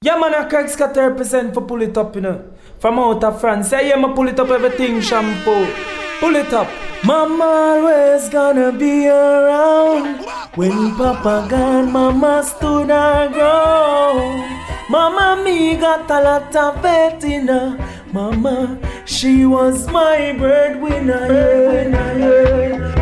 Yeah, man, I Craig Scott represent for pull it up, you know. From out of France. Yeah, yeah, pull it up everything, shampoo. Pull it up. Mama always gonna be around. When Papa gone, Mama stood her ground. Mama, me got a lot of faith in her. Mama, she was my breadwinner. Yeah.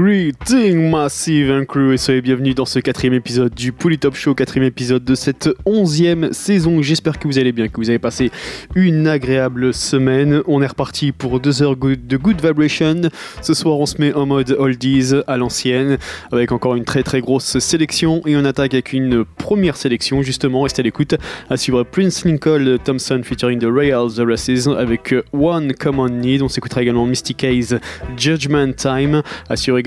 Greeting Massive and Crew et soyez bienvenus dans ce quatrième épisode du Top Show, quatrième épisode de cette onzième saison. J'espère que vous allez bien, que vous avez passé une agréable semaine. On est reparti pour deux heures de Good Vibration. Ce soir, on se met en mode oldies à l'ancienne, avec encore une très très grosse sélection et on attaque avec une première sélection justement. Restez à l'écoute. À suivre Prince Lincoln Thompson featuring The Royals The Races avec One Common Need. On s'écoutera également Mystic Judgment Time.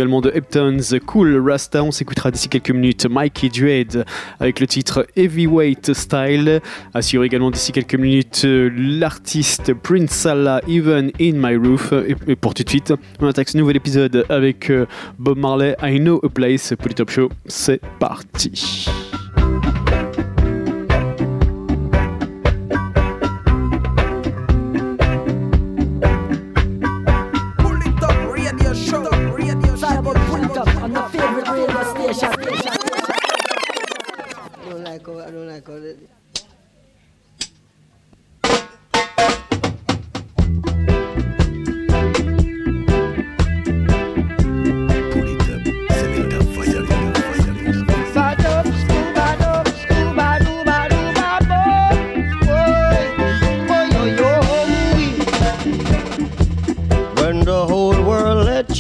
De Heptones Cool Rasta. On s'écoutera d'ici quelques minutes Mikey Dread avec le titre Heavyweight Style. Assure également d'ici quelques minutes euh, l'artiste Prince Salah Even in My Roof. Et pour tout de suite, on attaque ce nouvel épisode avec euh, Bob Marley I Know a Place pour le Top Show. C'est parti. করুণা করে দিন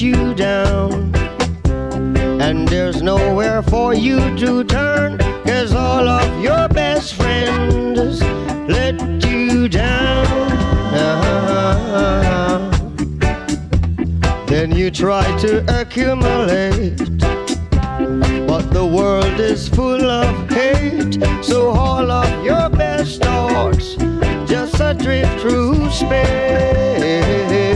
you down. And there's nowhere for you to turn. Cause all of your best friends let you down. Uh-huh. Then you try to accumulate. But the world is full of hate. So all of your best thoughts just adrift through space.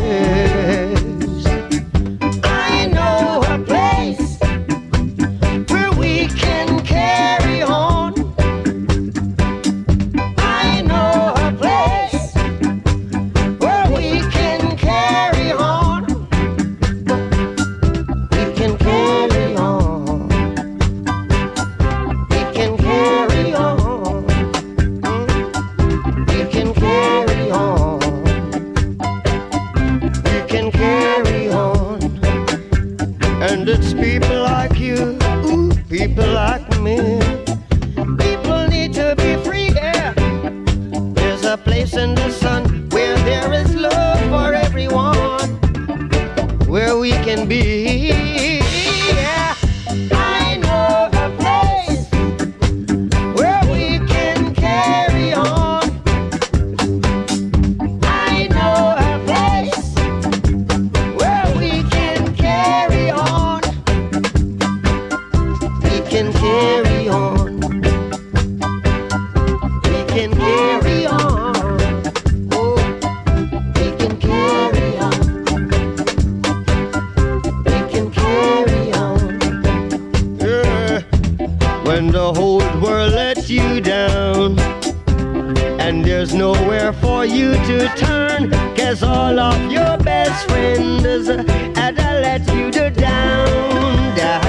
when the whole world let you down. And there's nowhere for you to turn, cause all of your best friends had I let you down, down.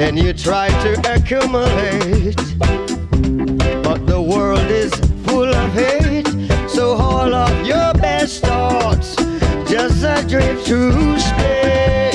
And you try to accumulate, but the world is full of hate, so all of your best thoughts just drift through space.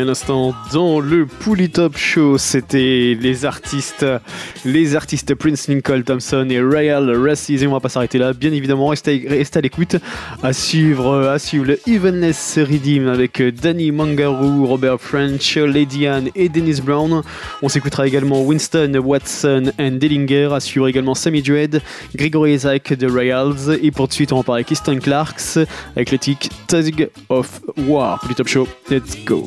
Un instant dans le Top Show, c'était les artistes, les artistes Prince Lincoln Thompson et Royal Races. Et on va pas s'arrêter là, bien évidemment, restez, à l'écoute. À suivre, à suivre le Evenness Redeem avec Danny Mangaroo, Robert French, Lady Anne et Dennis Brown. On s'écoutera également Winston Watson et Dellinger. À suivre également Sammy Dread, Gregory Isaac de Royals. Et pour de suite, on va parler Kristen Clarks avec le tic Tug of War. Top Show, let's go.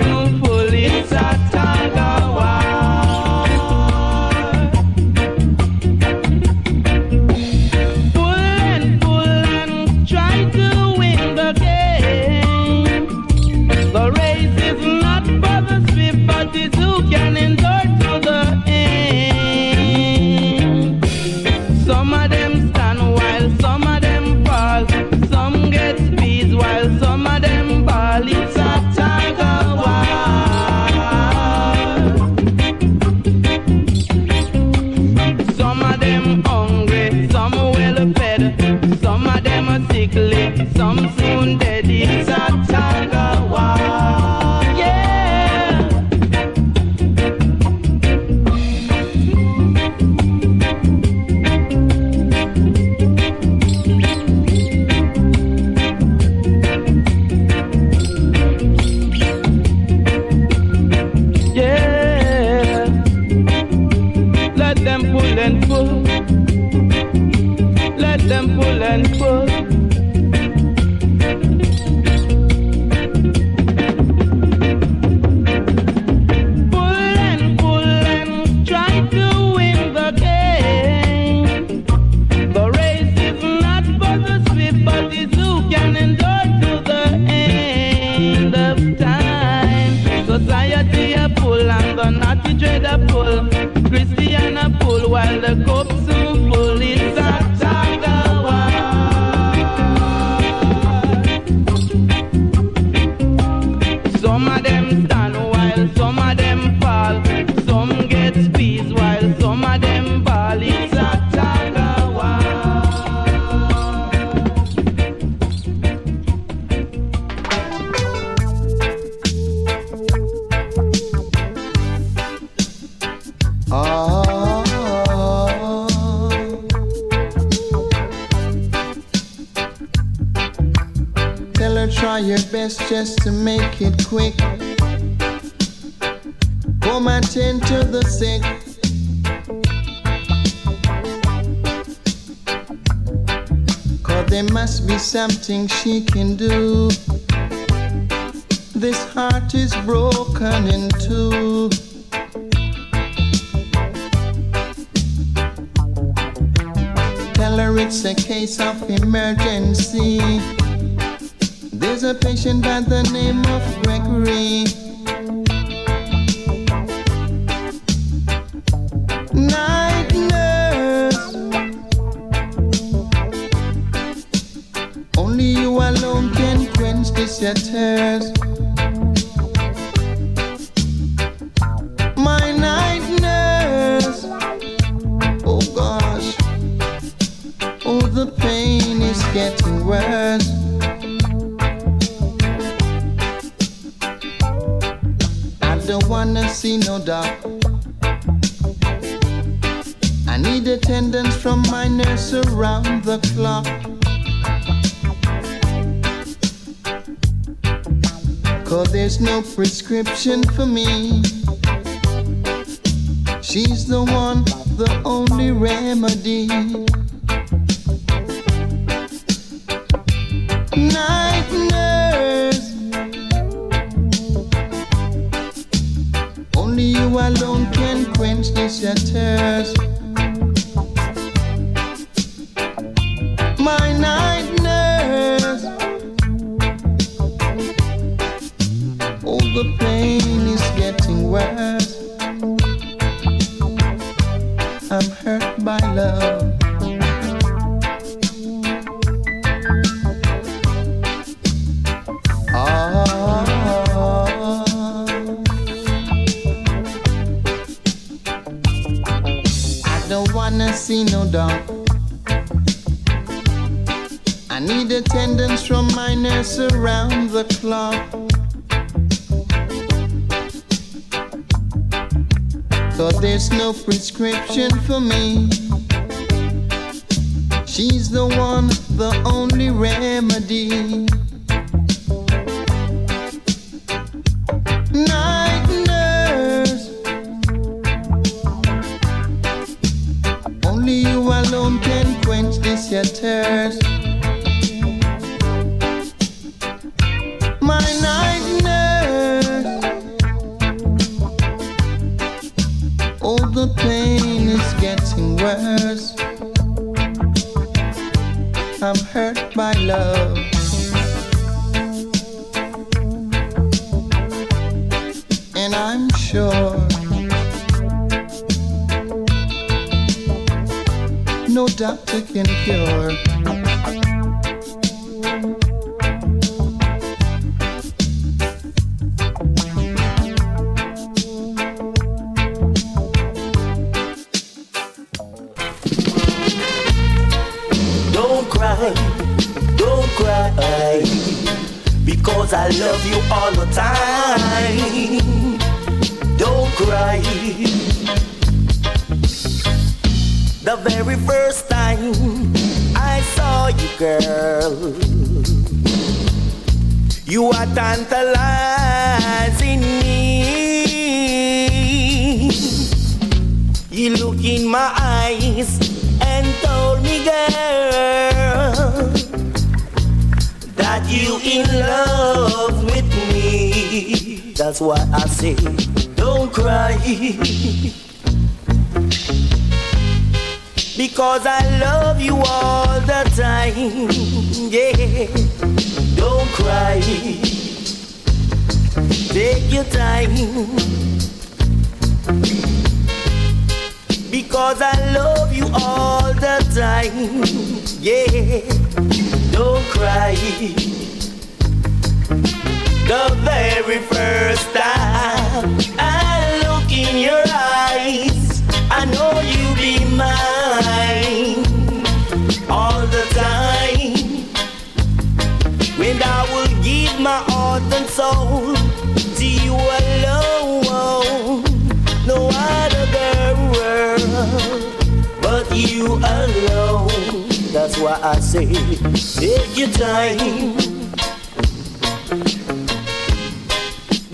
Cause there's no prescription for me. She's the one, the only remedy. Now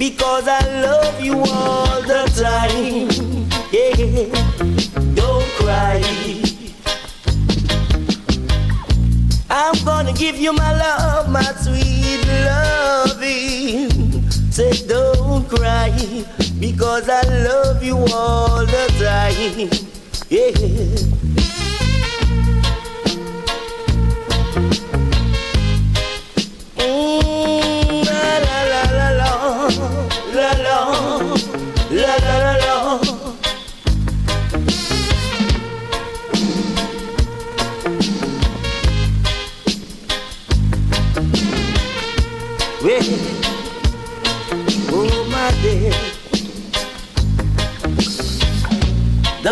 because I love you all the time. Yeah, don't cry. I'm gonna give you my love, my sweet loving. Say don't cry because I love you all the time. Yeah.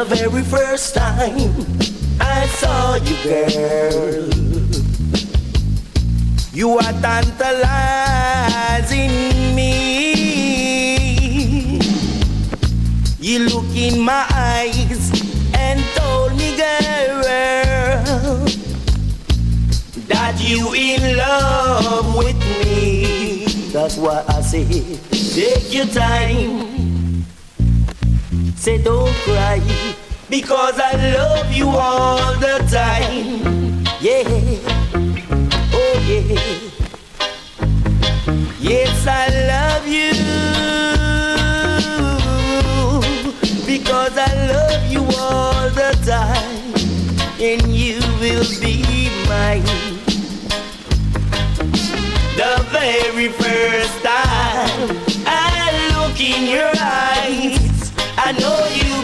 the very first time I saw you, girl. You are tantalizing me. You look in my eyes and told me, girl, that you in love with me. That's why I say, take your time. Say, don't cry because I love you all the time. Yeah, oh yeah. Yes, I love you because I love you all the time, and you will be mine. The very first time I look in your eyes, I know you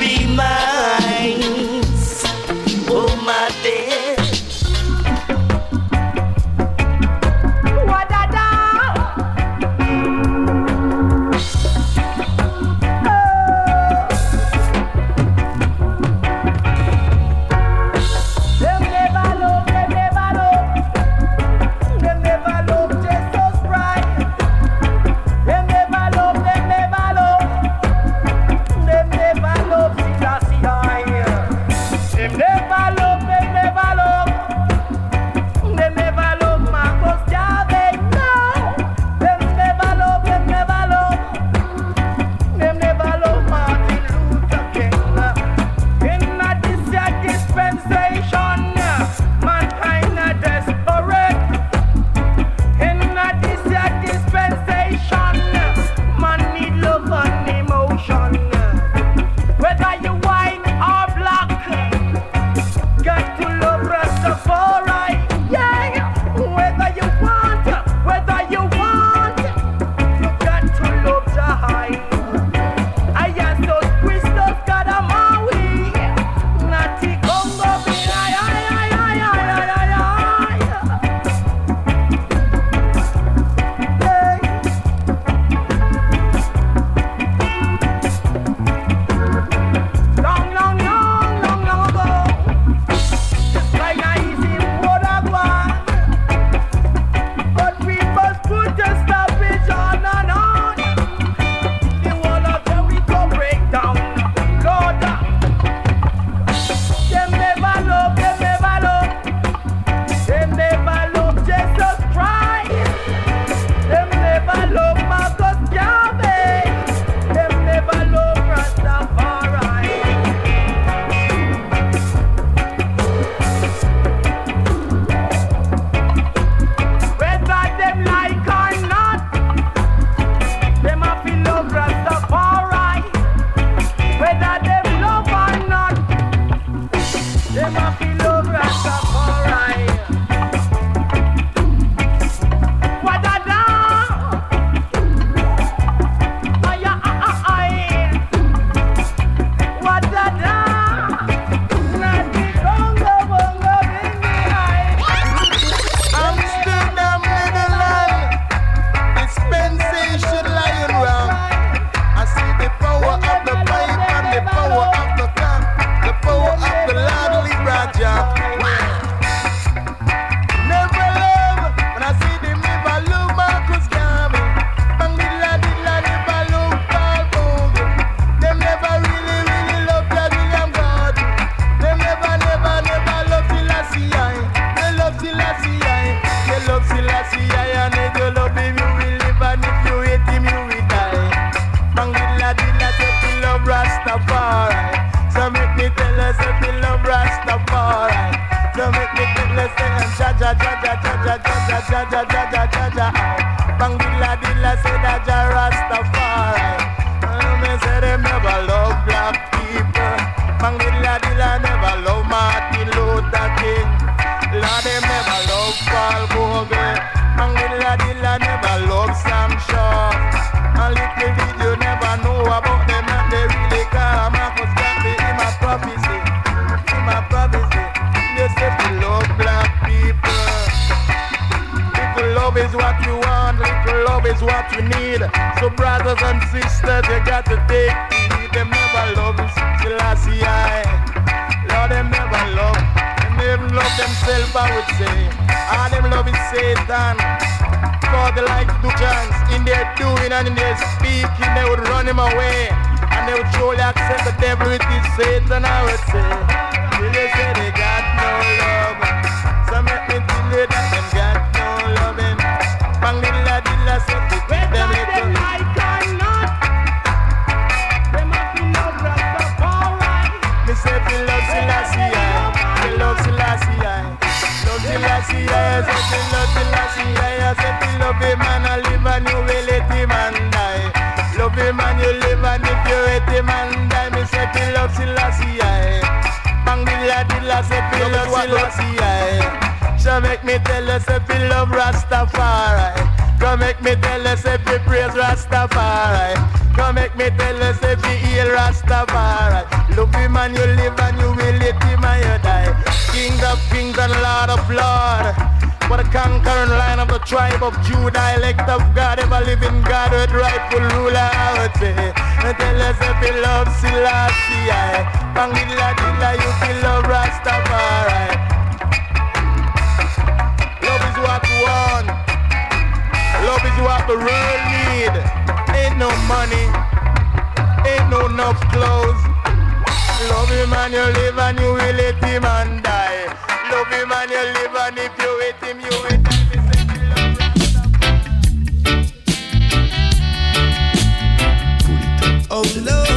Rastafari. Oh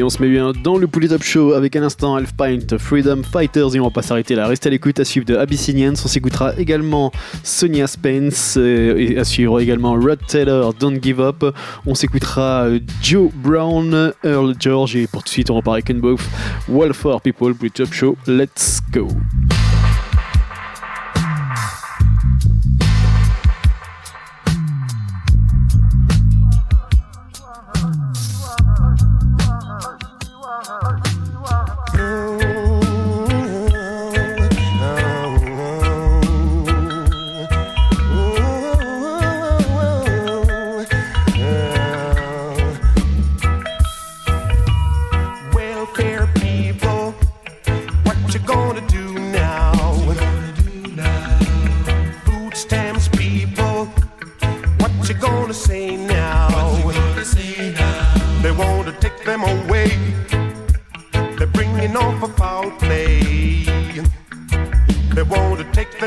Et on se met bien dans le Poulet Top Show avec un instant Half Pint Freedom Fighters et on va pas s'arrêter là. Restez à l'écoute à suivre de Abyssinians. On s'écoutera également Sonia Spence euh, et à suivre également Rod Taylor Don't Give Up. On s'écoutera euh, Joe Brown, Earl George et pour tout de suite on repart avec Wolf Well for People Poulet Top Show. Let's go.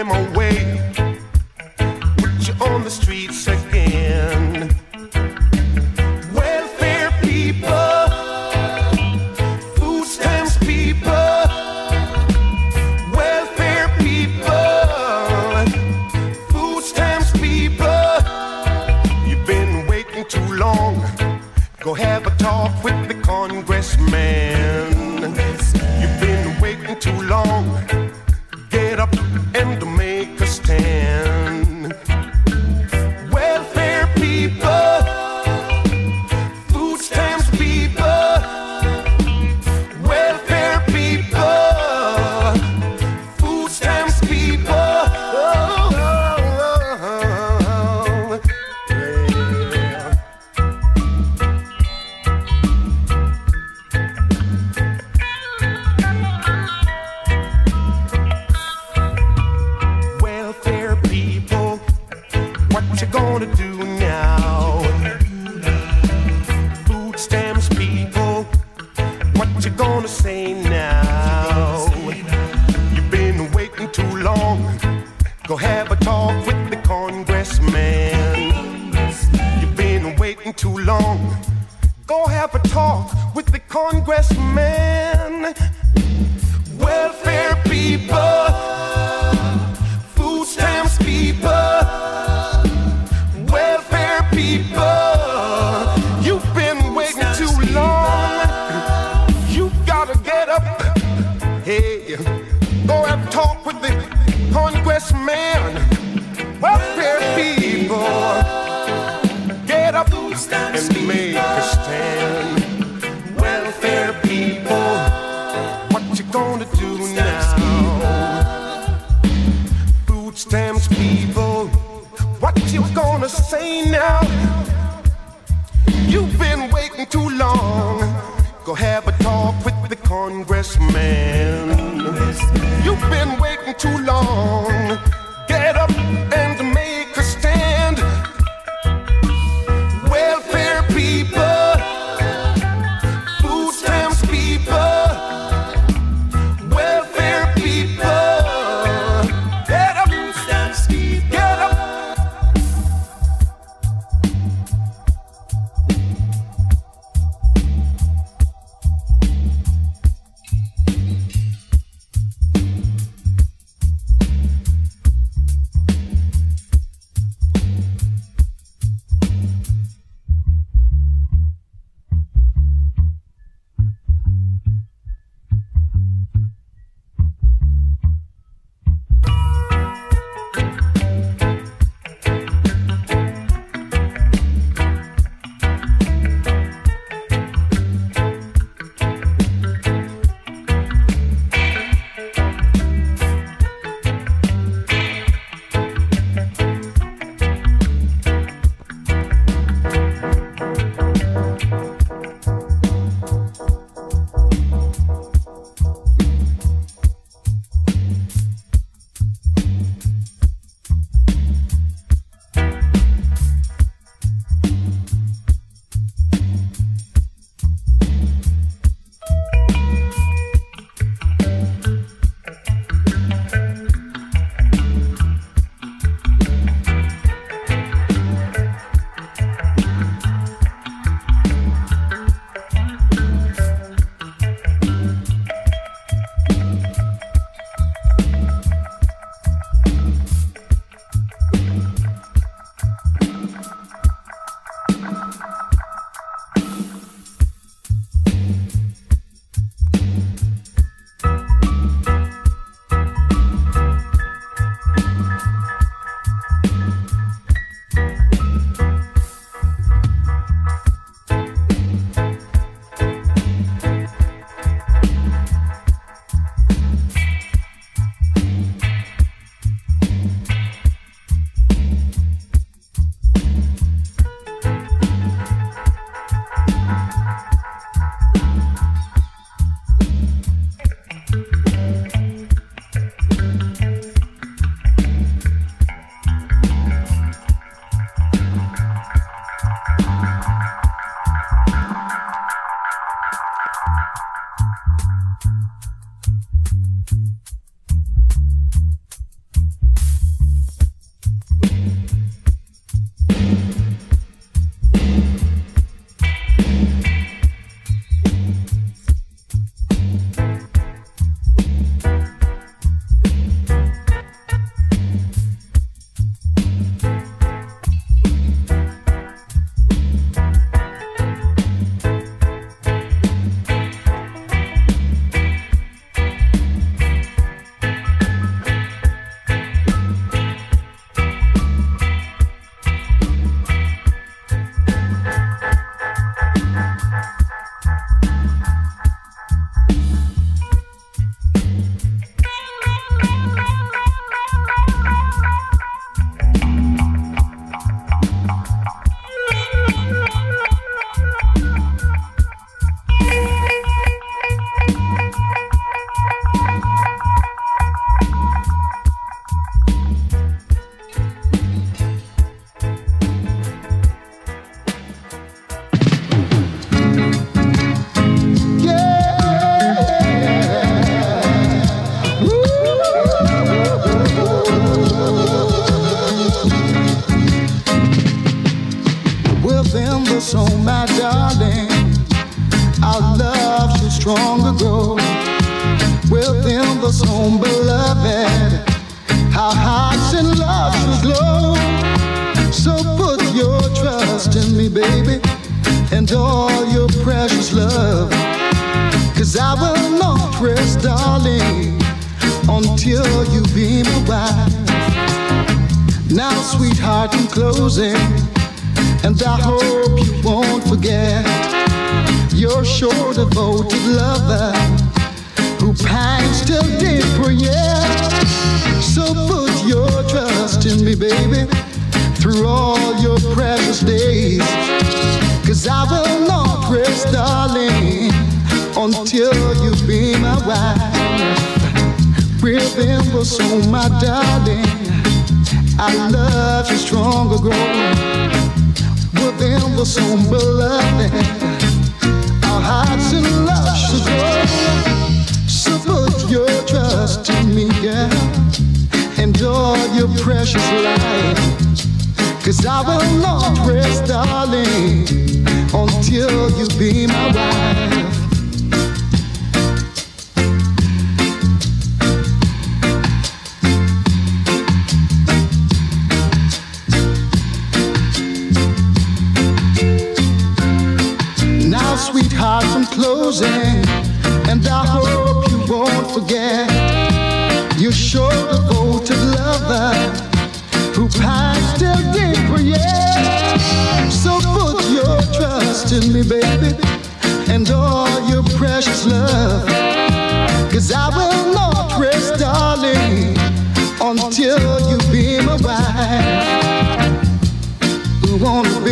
them out.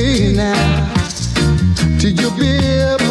Be now? Till you be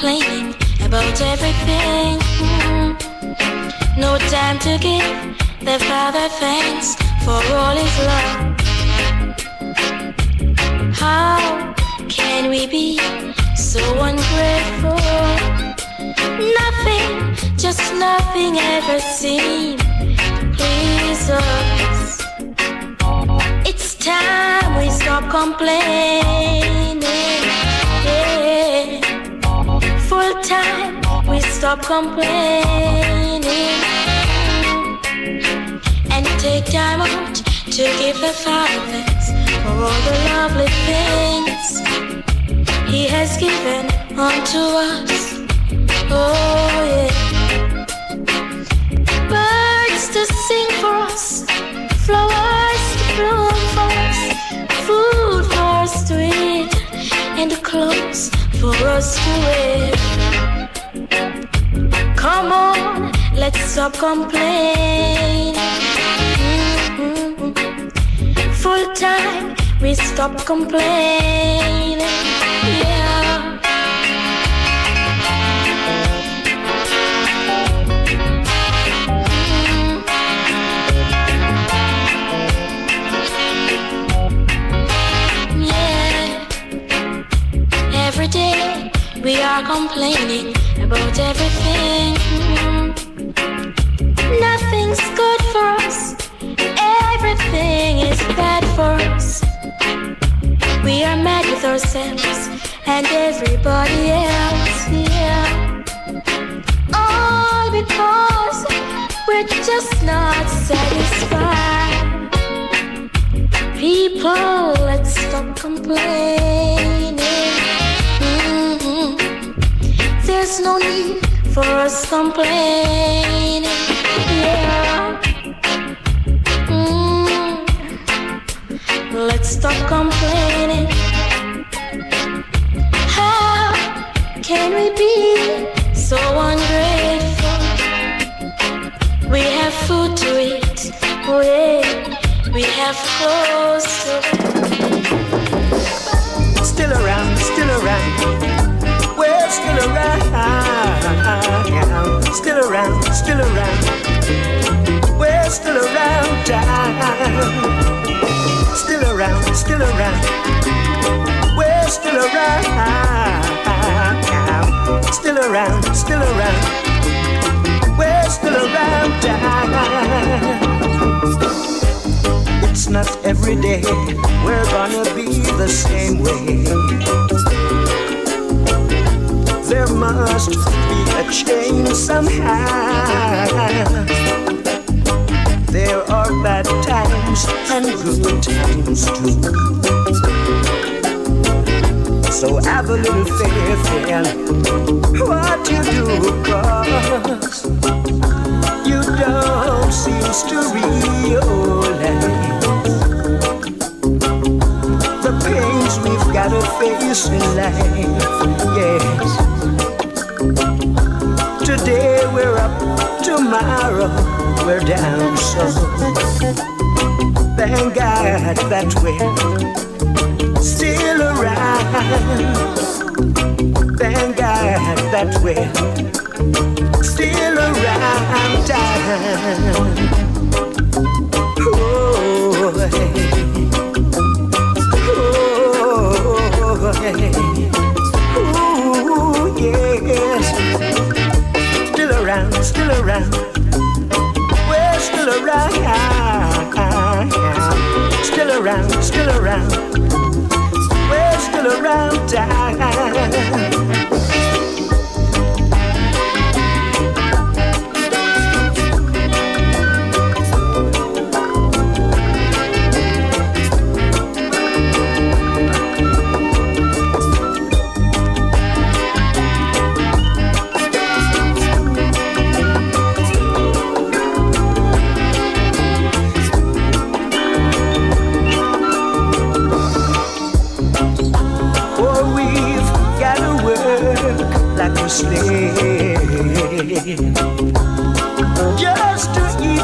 complaining about everything. Mm-hmm. No time to give the Father thanks for all His love. How can we be so ungrateful? Nothing, just nothing ever seemed please us. It's time we stop complaining. full time, we stop complaining and take time out to give the Father thanks for all the lovely things He has given unto us. Oh, yeah. Birds to sing for us, flowers to bloom for us, food for us to eat, and clothes for us to wear. Come on, let's stop complaining. Mm-hmm. Full time, we stop complaining. We are complaining about everything. Nothing's good for us, everything is bad for us. We are mad with ourselves and everybody else, yeah. All because we're just not satisfied. People, let's stop complaining. There's no need for us complaining. Yeah. Mm. Let's stop complaining. Still around. We're still around. Still around, still around. We're still around. Still around, still around. We're still around. It's not every day we're gonna be the same way. There must be a change somehow. There are bad times and good times too. So have a little faith in what you do, cause you don't seem to realize the pains we've gotta face in life. Yes. Tomorrow we're down. So thank God that we're still around. Thank God that we're still around town. Around. We're still around. Still around, still around. We're still around.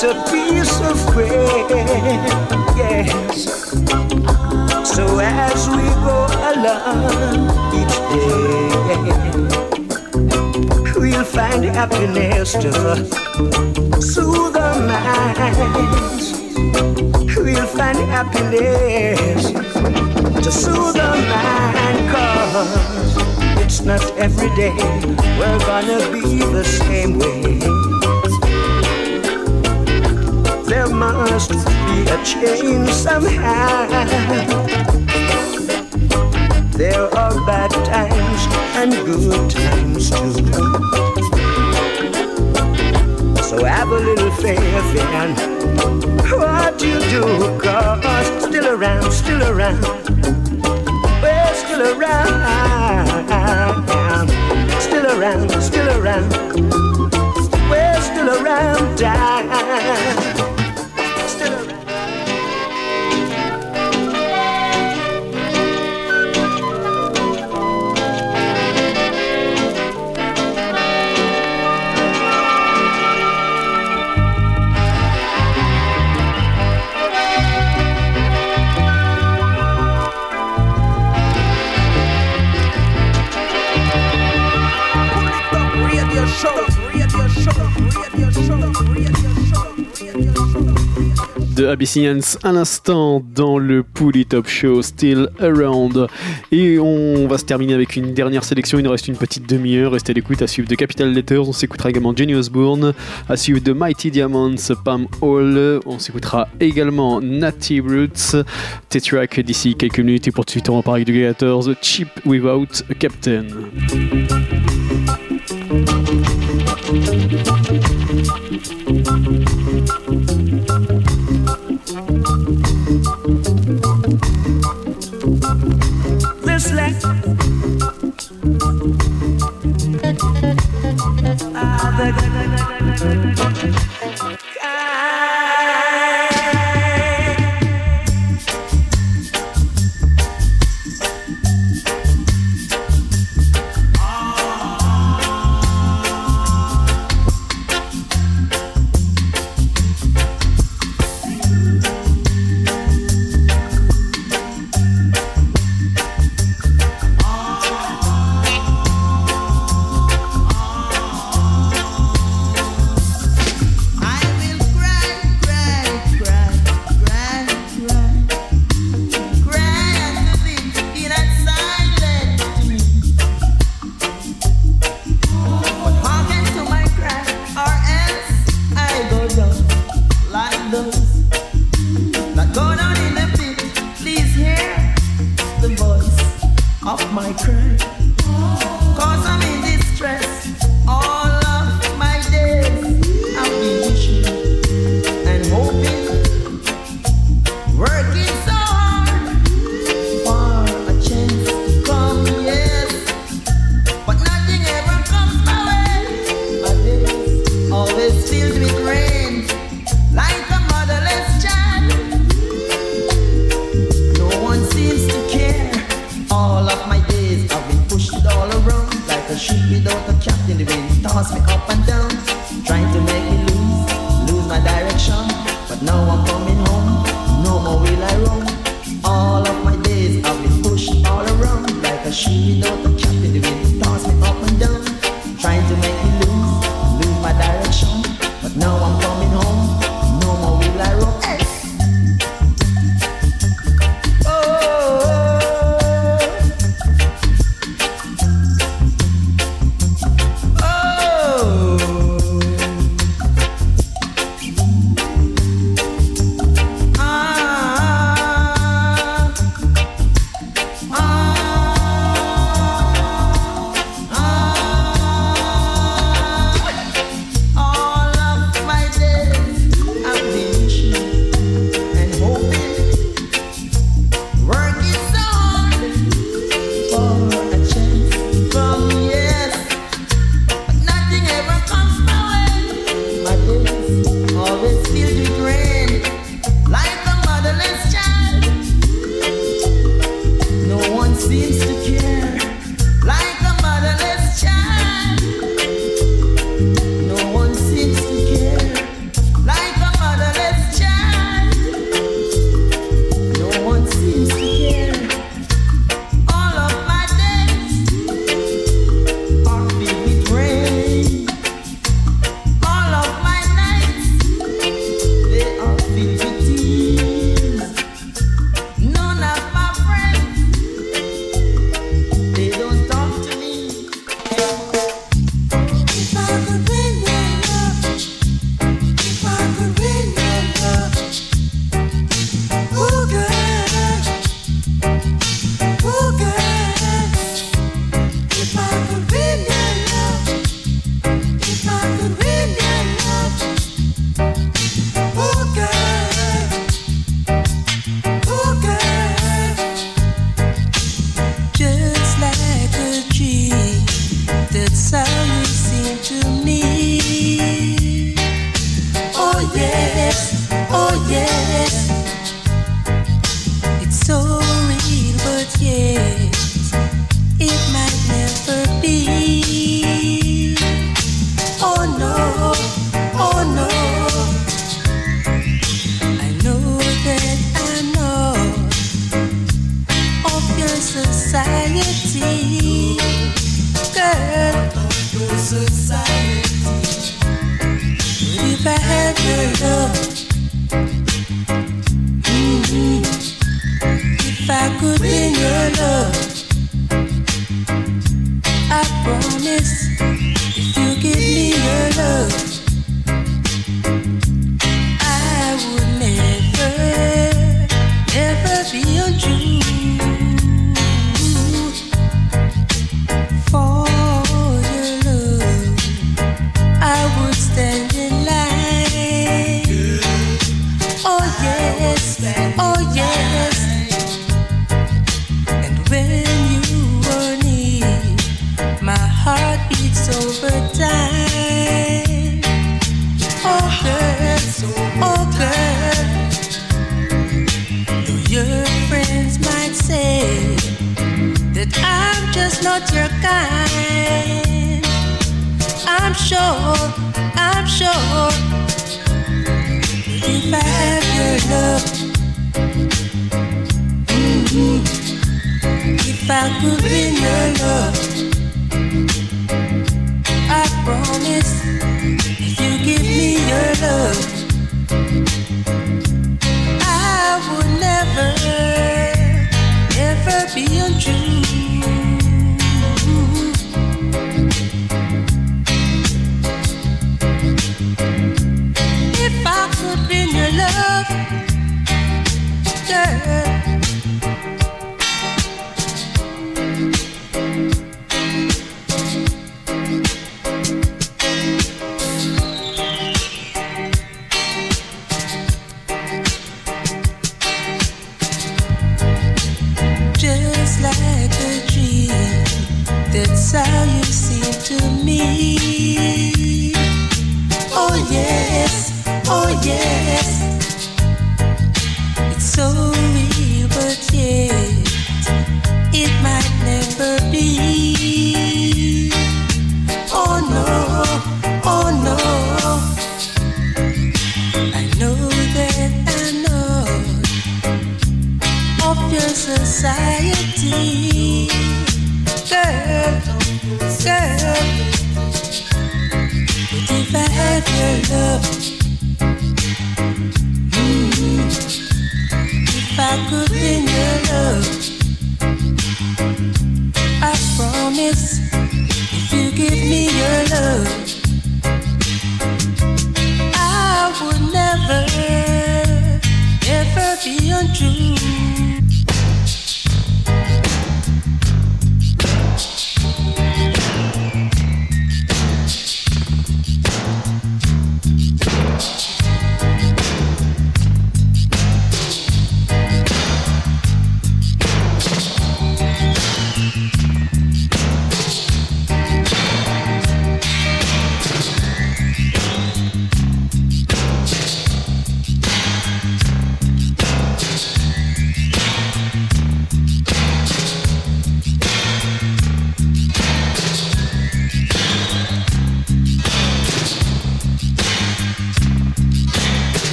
Eat a piece of bread. Yes. So as we go along each day, we'll find happiness to soothe our minds. We'll find happiness to soothe the mind cause it's not every day we're gonna be the same way must be a change somehow there are bad times and good times too so have a little faith in what you do, cause still around, still around. We're still around, still around, still around. We're still around, still de Abyssinians à l'instant dans le Pouli Top Show Still Around. Et on va se terminer avec une dernière sélection. Il nous reste une petite demi-heure. Restez à l'écoute. À suivre de Capital Letters, on s'écoutera également Jenny Osbourne. À suivre de Mighty Diamonds, Pam Hall. On s'écoutera également Natty Roots. T-Track d'ici quelques minutes. Et pour tout de suite, on va parler de Gators, Cheap Without Captain.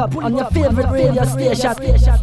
Up on your favorite radio station.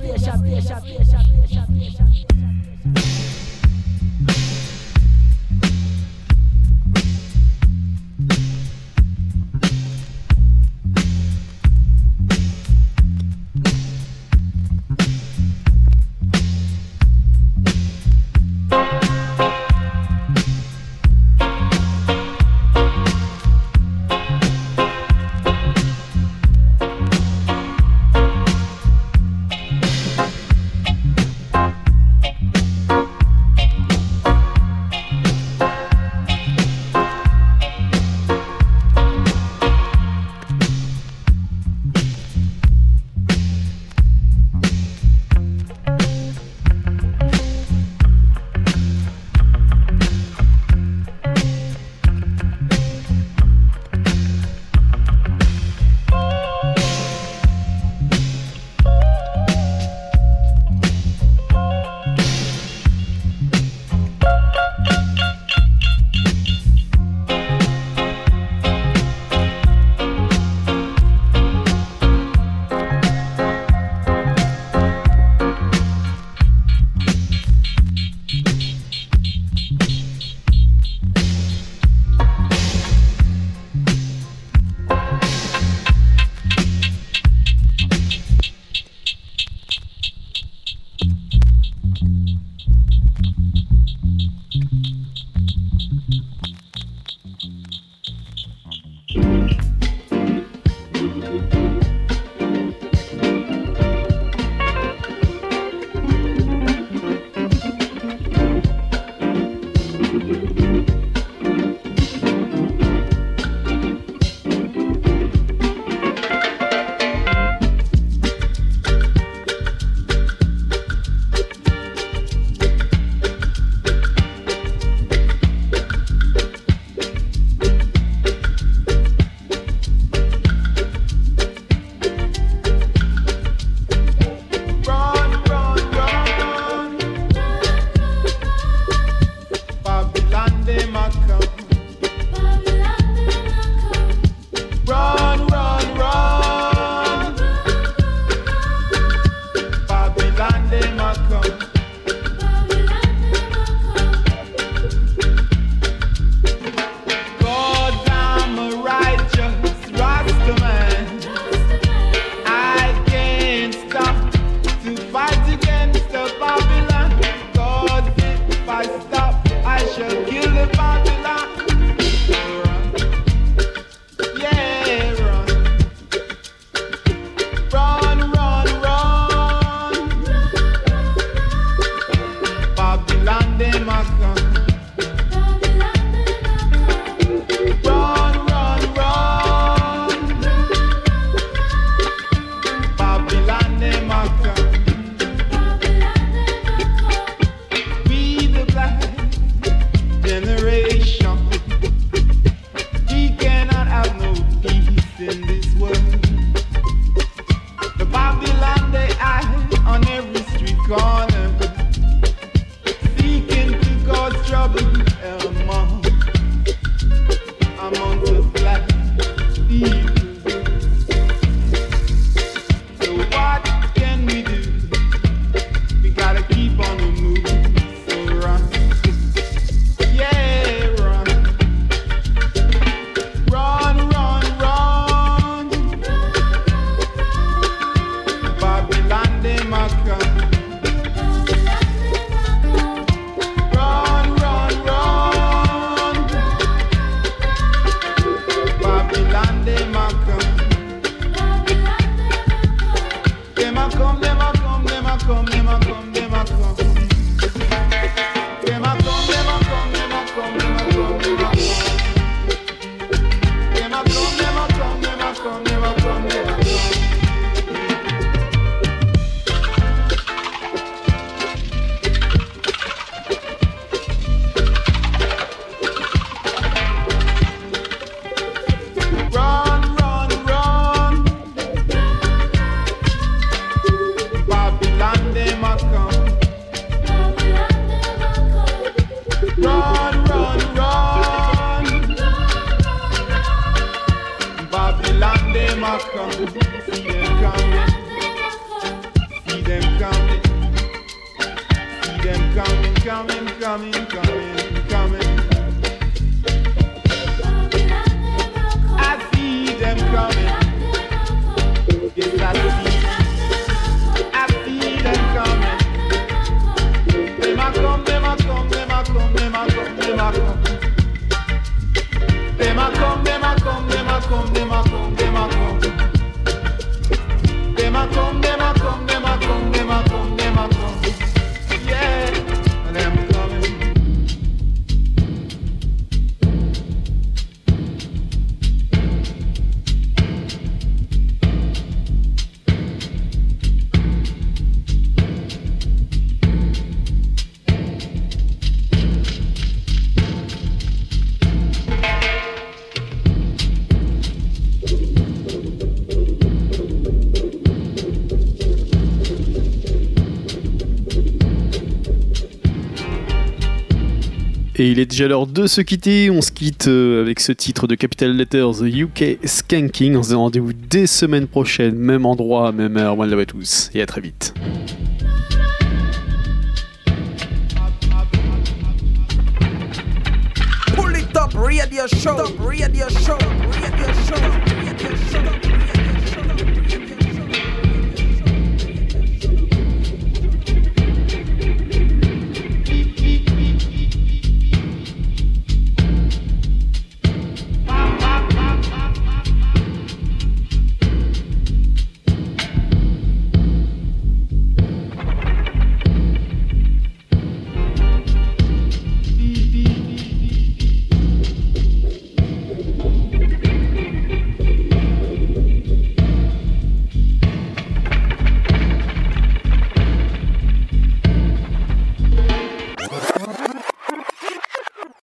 Et il est déjà l'heure de se quitter. On se quitte euh, avec ce titre de Capital Letters UK Skanking. On se donne rendez-vous dès semaine prochaine, même endroit, même heure. One love à tous et à très vite.